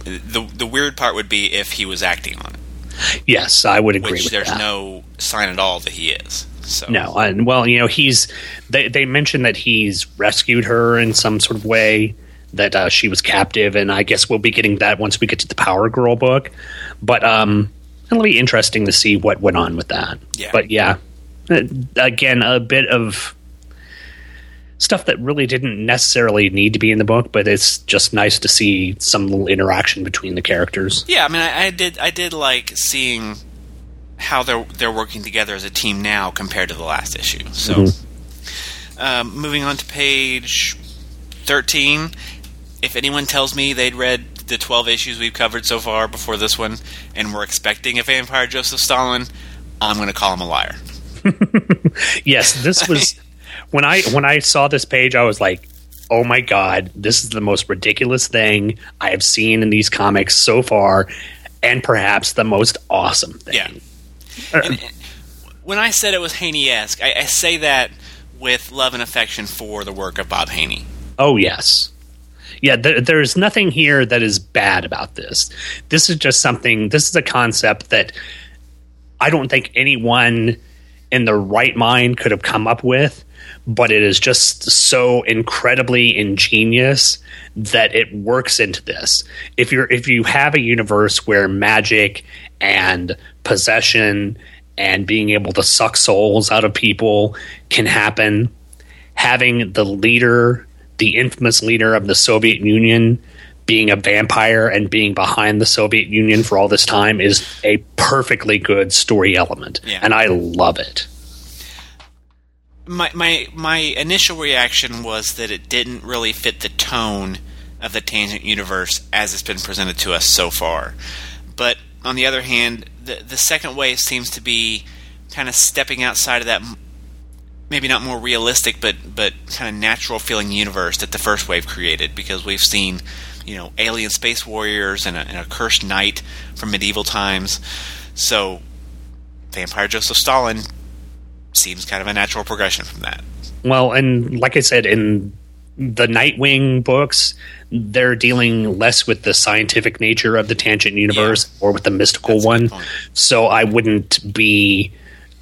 The the weird part would be if he was acting on it, yes, I would agree which there's that. no sign at all that he is. So No, and well, you know, he's they they mentioned that he's rescued her in some sort of way that uh, she was captive, and I guess we'll be getting that once we get to the Power Girl book. But um, it'll be interesting to see what went on with that. Yeah. But yeah, Uh, again, a bit of stuff that really didn't necessarily need to be in the book, but it's just nice to see some little interaction between the characters. Yeah, I mean, I, I did. I did like seeing how they're they're working together as a team now compared to the last issue. So, um, moving on to page thirteen. If anyone tells me they'd read the twelve issues we've covered so far before this one, and were expecting a vampire Joseph Stalin, I'm going to call him a liar. [LAUGHS] yes, this was when I when I saw this page, I was like, "Oh my god, this is the most ridiculous thing I have seen in these comics so far, and perhaps the most awesome thing." Yeah. And, [LAUGHS] and when I said it was Haney-esque, I, I say that with love and affection for the work of Bob Haney. Oh yes. Yeah, there, there's nothing here that is bad about this. This is just something. This is a concept that I don't think anyone in their right mind could have come up with, but it is just so incredibly ingenious that it works into this. If you're if you have a universe where magic and possession and being able to suck souls out of people can happen, having the leader, the infamous leader of the Soviet Union, being a vampire and being behind the Soviet Union for all this time is a perfectly good story element. Yeah. And I love it. my my my initial reaction was that it didn't really fit the tone of the tangent universe as it's been presented to us so far. But on the other hand, the the second wave seems to be kind of stepping outside of that maybe not more realistic but but kind of natural feeling universe that the first wave created because we've seen you know alien space warriors and a, and a cursed knight from medieval times. So Vampire Joseph Stalin seems kind of a natural progression from that. Well, and like I said, in the Nightwing books, they're dealing less with the scientific nature of the tangent universe or with the mystical That's one. So I wouldn't be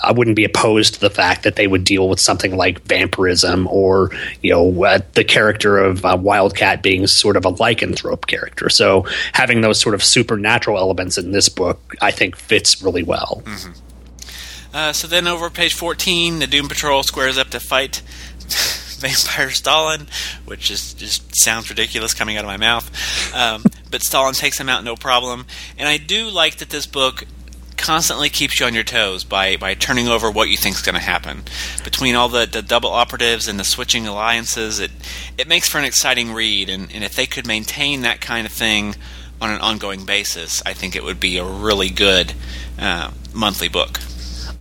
I wouldn't be opposed to the fact that they would deal with something like vampirism or, you know, uh, the character of uh, Wildcat being sort of a lycanthrope character. So having those sort of supernatural elements in this book, I think, fits really well. Uh, so then over page 14, the Doom Patrol squares up to fight [LAUGHS] Vampire Stalin, which is just sounds ridiculous coming out of my mouth. Um, but Stalin takes him out no problem. And I do like that this book constantly keeps you on your toes by, by turning over what you think is going to happen. Between all the, the double operatives and the switching alliances, it, it makes for an exciting read. And, and if they could maintain that kind of thing on an ongoing basis, I think it would be a really good uh, monthly book.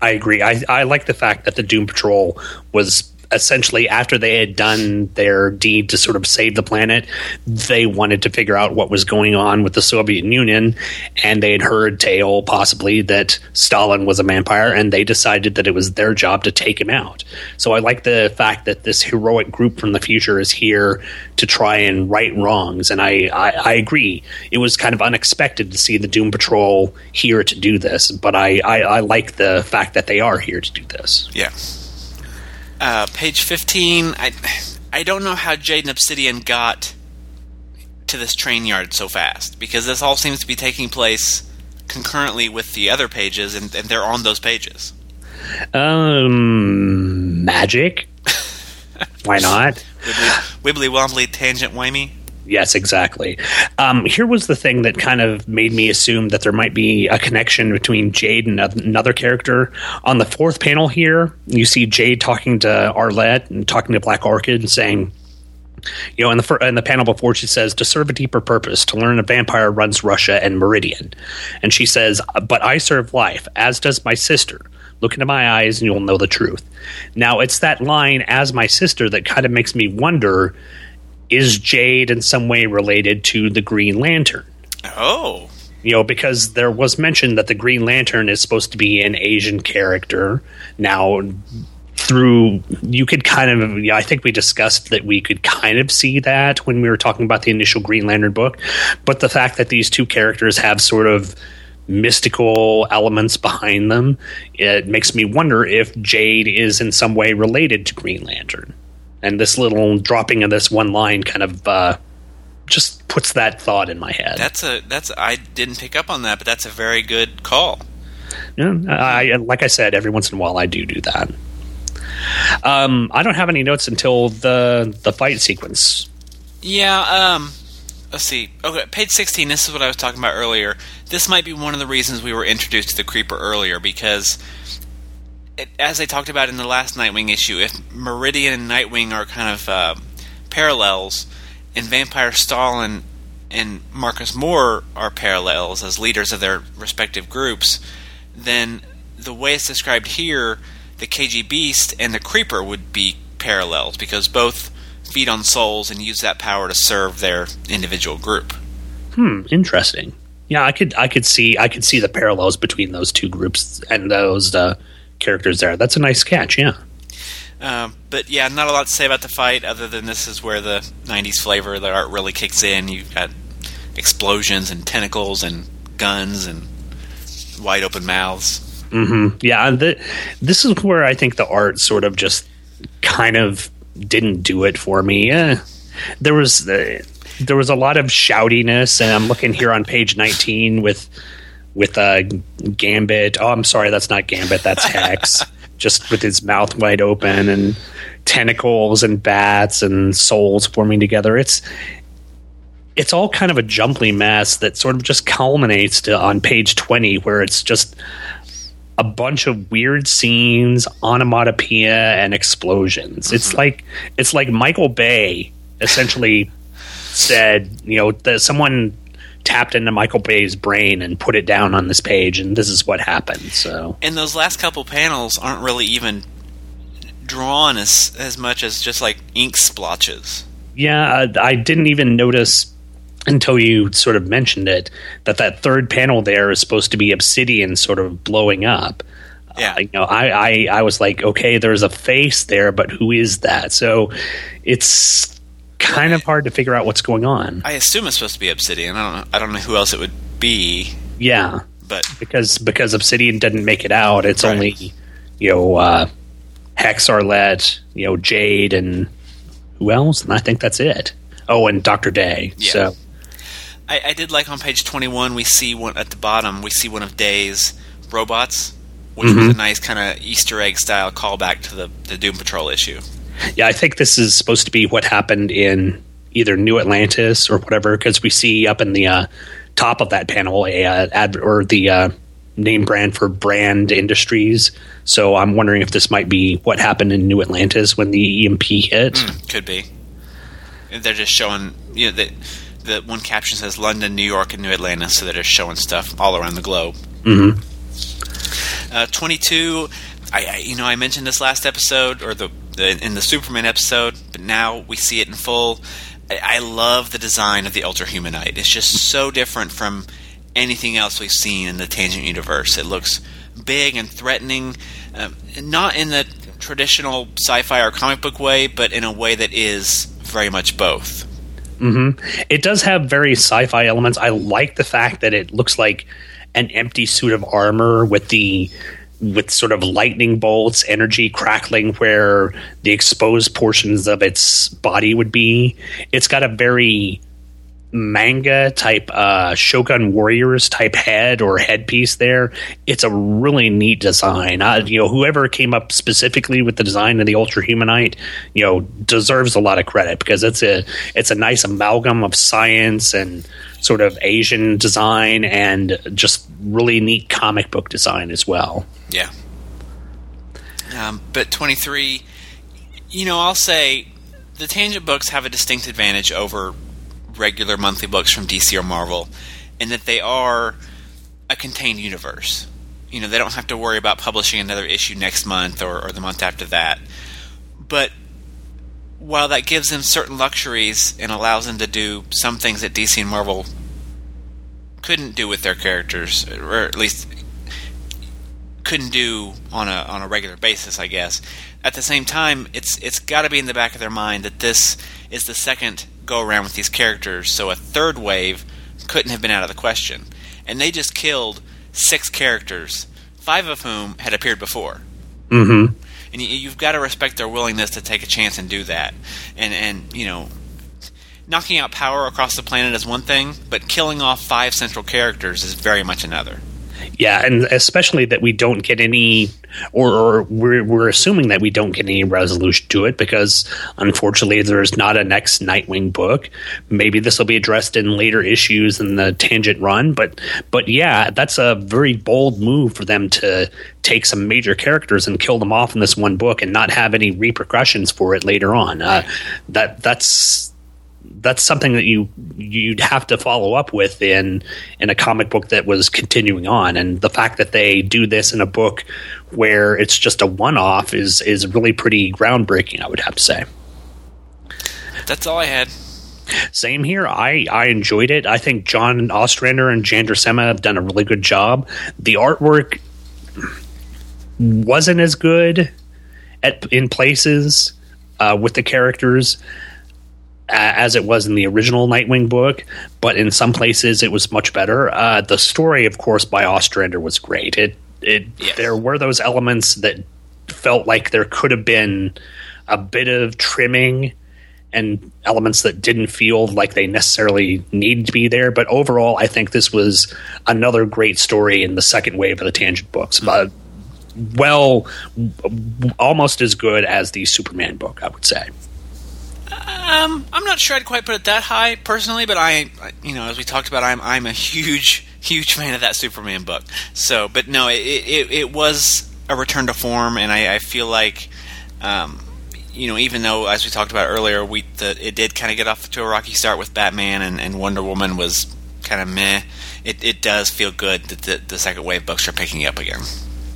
I agree. I, I like the fact that the Doom Patrol was essentially after they had done their deed to sort of save the planet, they wanted to figure out what was going on with the Soviet Union, and they had heard tale possibly that Stalin was a vampire, and they decided that it was their job to take him out. So I like the fact that this heroic group from the future is here to try and right wrongs, and I, I, I agree. It was kind of unexpected to see the Doom Patrol here to do this, but I, I, I like the fact that they are here to do this. Yeah. Uh, page 15. I, I don't know how Jade and Obsidian got to this train yard so fast because this all seems to be taking place concurrently with the other pages, and, and they're on those pages. Um, magic. [LAUGHS] Why not? Wibbly, wibbly wobbly tangent wimey. Yes, exactly. Um, here was the thing that kind of made me assume that there might be a connection between Jade and another character. On the fourth panel here, you see Jade talking to Arlette and talking to Black Orchid and saying, you know, in the fir- in the panel before, she says to serve a deeper purpose, to learn a vampire runs Russia and Meridian, and she says, "But I serve life, as does my sister. Look into my eyes, and you'll know the truth." Now, it's that line, "as my sister," that kind of makes me wonder: Is Jade in some way related to the Green Lantern? Oh. you know, because there was mention that the Green Lantern is supposed to be an Asian character. Now, through you could kind of, yeah, I think we discussed that we could kind of see that when we were talking about the initial Green Lantern book, but the fact that these two characters have sort of mystical elements behind them, it makes me wonder if Jade is in some way related to Green Lantern. And this little dropping of this one line kind of uh, just puts that thought in my head. That's a that's I didn't pick up on that, but that's a very good call. Yeah, I, like I said, every once in a while I do do that. Um, I don't have any notes until the the fight sequence. Yeah, um let's see. Okay, page 16, this is what I was talking about earlier. This might be one of the reasons we were introduced to the creeper earlier because it, as I talked about in the last Nightwing issue, if Meridian and Nightwing are kind of uh, parallels, and Vampire Stalin and Marcus Moore are parallels as leaders of their respective groups, then the way it's described here, the KGBeast and the Creeper would be parallels because both feed on souls and use that power to serve their individual group. Hmm, interesting. Yeah, I could I could see I could see the parallels between those two groups and those uh, characters there. That's a nice catch. Yeah. Um, but yeah, not a lot to say about the fight other than this is where the 90s flavor of the art really kicks in. You've got explosions and tentacles and guns and wide open mouths. hmm Yeah, the, this is where I think the art sort of just kind of didn't do it for me. There was uh, there was a lot of shoutiness, and I'm looking here on page 19 with with uh, Gambit. Oh, I'm sorry, that's not Gambit. That's [LAUGHS] Hex. just with his mouth wide open and tentacles and bats and souls forming together. It's it's all kind of a jumbly mess that sort of just culminates to on page 20 where it's just a bunch of weird scenes, onomatopoeia, and explosions. It's like it's like Michael Bay essentially said, you know, that someone tapped into Michael Bay's brain and put it down on this page, and this is what happened. So And those last couple panels aren't really even drawn as as much as just like ink splotches. yeah, I, I didn't even notice until you sort of mentioned it that that third panel there is supposed to be obsidian sort of blowing up. Yeah. Uh, you know, I, I I was like, okay, there's a face there, but who is that? So it's kind of hard to figure out what's going on. I assume it's supposed to be obsidian. I don't know. I don't know who else it would be, Yeah, but because because obsidian didn't make it out. It's Right. only you know, uh, Hex Arlette, you know, Jade, and who else? And I think that's it. Oh, and Doctor Day. Yeah. So I, I did like on page 21, we see one at the bottom, we see one of Day's robots, which was a nice kind of Easter egg style callback to the, the Doom Patrol issue. Yeah, I think this is supposed to be what happened in either New Atlantis or whatever, because we see up in the uh, top of that panel a uh, ad or the uh, name brand for Brand Industries. So I'm wondering if this might be what happened in New Atlantis when the EMP hit. Could be. They're just showing, you know, the, the one caption says London, New York, and New Atlanta, so they're just showing stuff all around the globe. Mhm. Uh, 22, I, I, you know, I mentioned this last episode, or the in the Superman episode, but now we see it in full. I, love the design of the Ultra Humanite. It's just so different from anything else we've seen in the Tangent universe. It looks big and threatening, um, not in the traditional sci-fi or comic book way, but in a way that is very much both. hmm It does have very sci-fi elements. I like the fact that it looks like an empty suit of armor with the with sort of lightning bolts, energy crackling where the exposed portions of its body would be. It's got a very manga type uh shogun warriors type head or headpiece there it's a really neat design uh, you know whoever came up specifically with the design of the ultra humanite you know deserves a lot of credit because it's a it's a nice amalgam of science and sort of asian design and just really neat comic book design as well Yeah. Um, but 23, you know, I'll say the Tangent books have a distinct advantage over regular monthly books from DC or Marvel in that they are a contained universe. You know, they don't have to worry about publishing another issue next month or, or the month after that. But while that gives them certain luxuries and allows them to do some things that DC and Marvel couldn't do with their characters, or at least couldn't do on a on a regular basis, I guess. At the same time, it's it's got to be in the back of their mind that this is the second go around with these characters, so a third wave couldn't have been out of the question. And they just killed six characters, five of whom had appeared before. mm-hmm And you, you've got to respect their willingness to take a chance and do that. And and you know, knocking out power across the planet is one thing, but killing off five central characters is very much another. Yeah, and especially that we don't get any, or, or we're we're assuming that we don't get any resolution to it because unfortunately there's not a next Nightwing book. Maybe this will be addressed in later issues in the Tangent run, but but yeah, that's a very bold move for them to take some major characters and kill them off in this one book and not have any repercussions for it later on. Uh, that that's that's something that you you'd have to follow up with in in a comic book that was continuing on. And the fact that they do this in a book where it's just a one off is is really pretty groundbreaking I would have to say. That's all I had. same here. I I enjoyed it. I think John Ostrander and Jan Duursema have done a really good job. The artwork wasn't as good at in places uh, with the characters as it was in the original Nightwing book, but in some places it was much better. Uh, the story, of course, by Ostrander was great. It it Yes. there were those elements that felt like there could have been a bit of trimming and elements that didn't feel like they necessarily needed to be there. But overall, I think this was another great story in the second wave of the Tangent books. But well, almost as good as the Superman book, I would say. Um, I'm not sure I'd quite put it that high personally, but I, you know, as we talked about, I'm I'm a huge [LAUGHS] huge fan of that Superman book. So, but no, it it, it was a return to form, and I, I feel like, um, you know, even though as we talked about earlier, we the, it did kind of get off to a rocky start with Batman and, and Wonder Woman was kind of meh. It it does feel good that the, the second wave books are picking up again.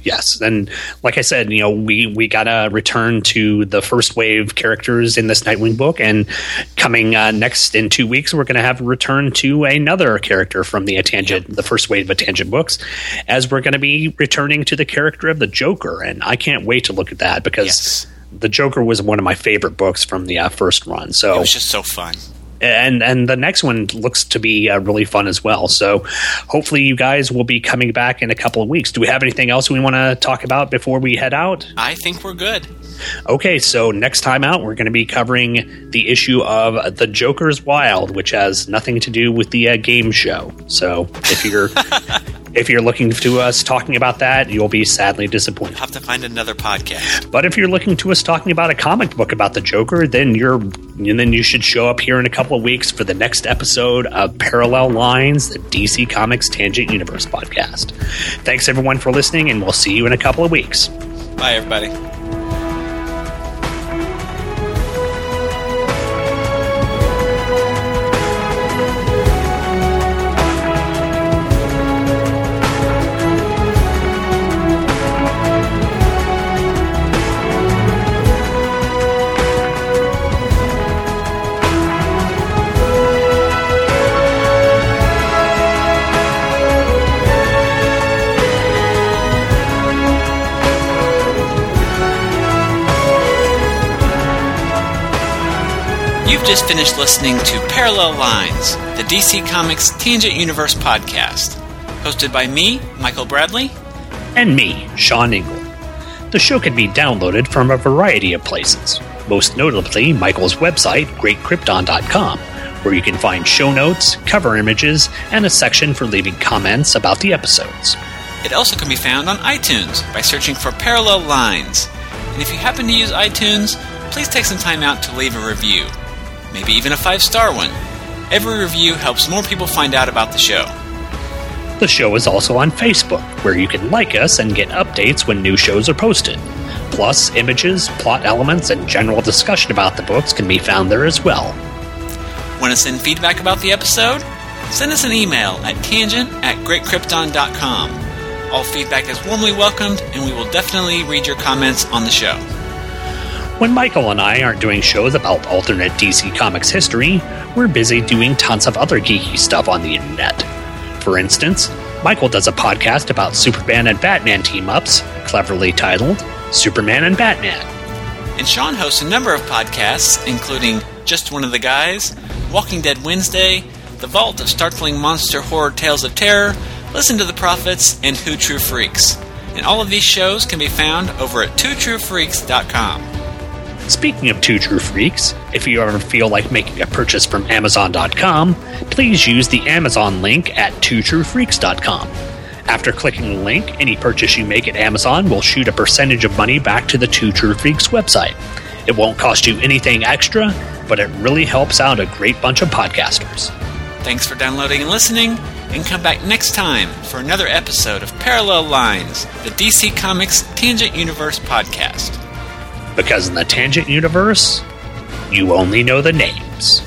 Yes, and like I said, you know, we we gotta return to the first wave characters in this Nightwing book, and coming uh, next in two weeks, we're gonna have a return to another character from the Tangent, the first wave of Tangent books, as we're gonna be returning to the character of the Joker, and I can't wait to look at that because Yes. the Joker was one of my favorite books from the uh, first run. So it was just so fun. And and the next one looks to be uh, really fun as well. So hopefully you guys will be coming back in a couple of weeks. Do we have anything else we want to talk about before we head out? I think we're good. Okay, so next time out, we're going to be covering the issue of The Joker's Wild, which has nothing to do with the uh, game show. So if you're [LAUGHS] if you're looking to us talking about that, you'll be sadly disappointed. Have to find another podcast. But if you're looking to us talking about a comic book about the Joker, then you're and then you should show up here in a couple of weeks for the next episode of Parallel Lines, the DC Comics Tangent Universe podcast. Thanks everyone for listening, and we'll see you in a couple of weeks. Bye, everybody. You've just finished listening to Parallel Lines, the DC Comics Tangent Universe podcast, hosted by me, Michael Bradley. and me, Sean Engel. The show can be downloaded from a variety of places, most notably Michael's website, greatkrypton.com, where you can find show notes, cover images, and a section for leaving comments about the episodes. It also can be found on iTunes by searching for Parallel Lines. And if you happen to use iTunes, please take some time out to leave a review. Maybe even a five star one. Every review helps more people find out about the show. The show is also on Facebook, where you can like us and get updates when new shows are posted. Plus, images, plot elements, and general discussion about the books can be found there as well. Want to send feedback about the episode? Send us an email at tangent at greatkrypton.com. All feedback is warmly welcomed, and we will definitely read your comments on the show. When Michael and I aren't doing shows about alternate DC Comics history, we're busy doing tons of other geeky stuff on the internet. For instance, Michael does a podcast about Superman and Batman team ups, cleverly titled Superman and Batman. And Sean hosts a number of podcasts, including Just One of the Guys, Walking Dead Wednesday, The Vault of Startling Monster Horror Tales of Terror, Listen to the Prophets, and Who True Freaks. And all of these shows can be found over at twotruefreaks.com. Speaking of Two True Freaks, if you ever feel like making a purchase from Amazon.com, please use the Amazon link at twotruefreaks.com. After clicking the link, any purchase you make at Amazon will shoot a percentage of money back to the Two True Freaks website. It won't cost you anything extra, but it really helps out a great bunch of podcasters. Thanks for downloading and listening, and come back next time for another episode of Parallel Lines, the DC Comics Tangent Universe podcast. Because in the Tangent Universe, you only know the names.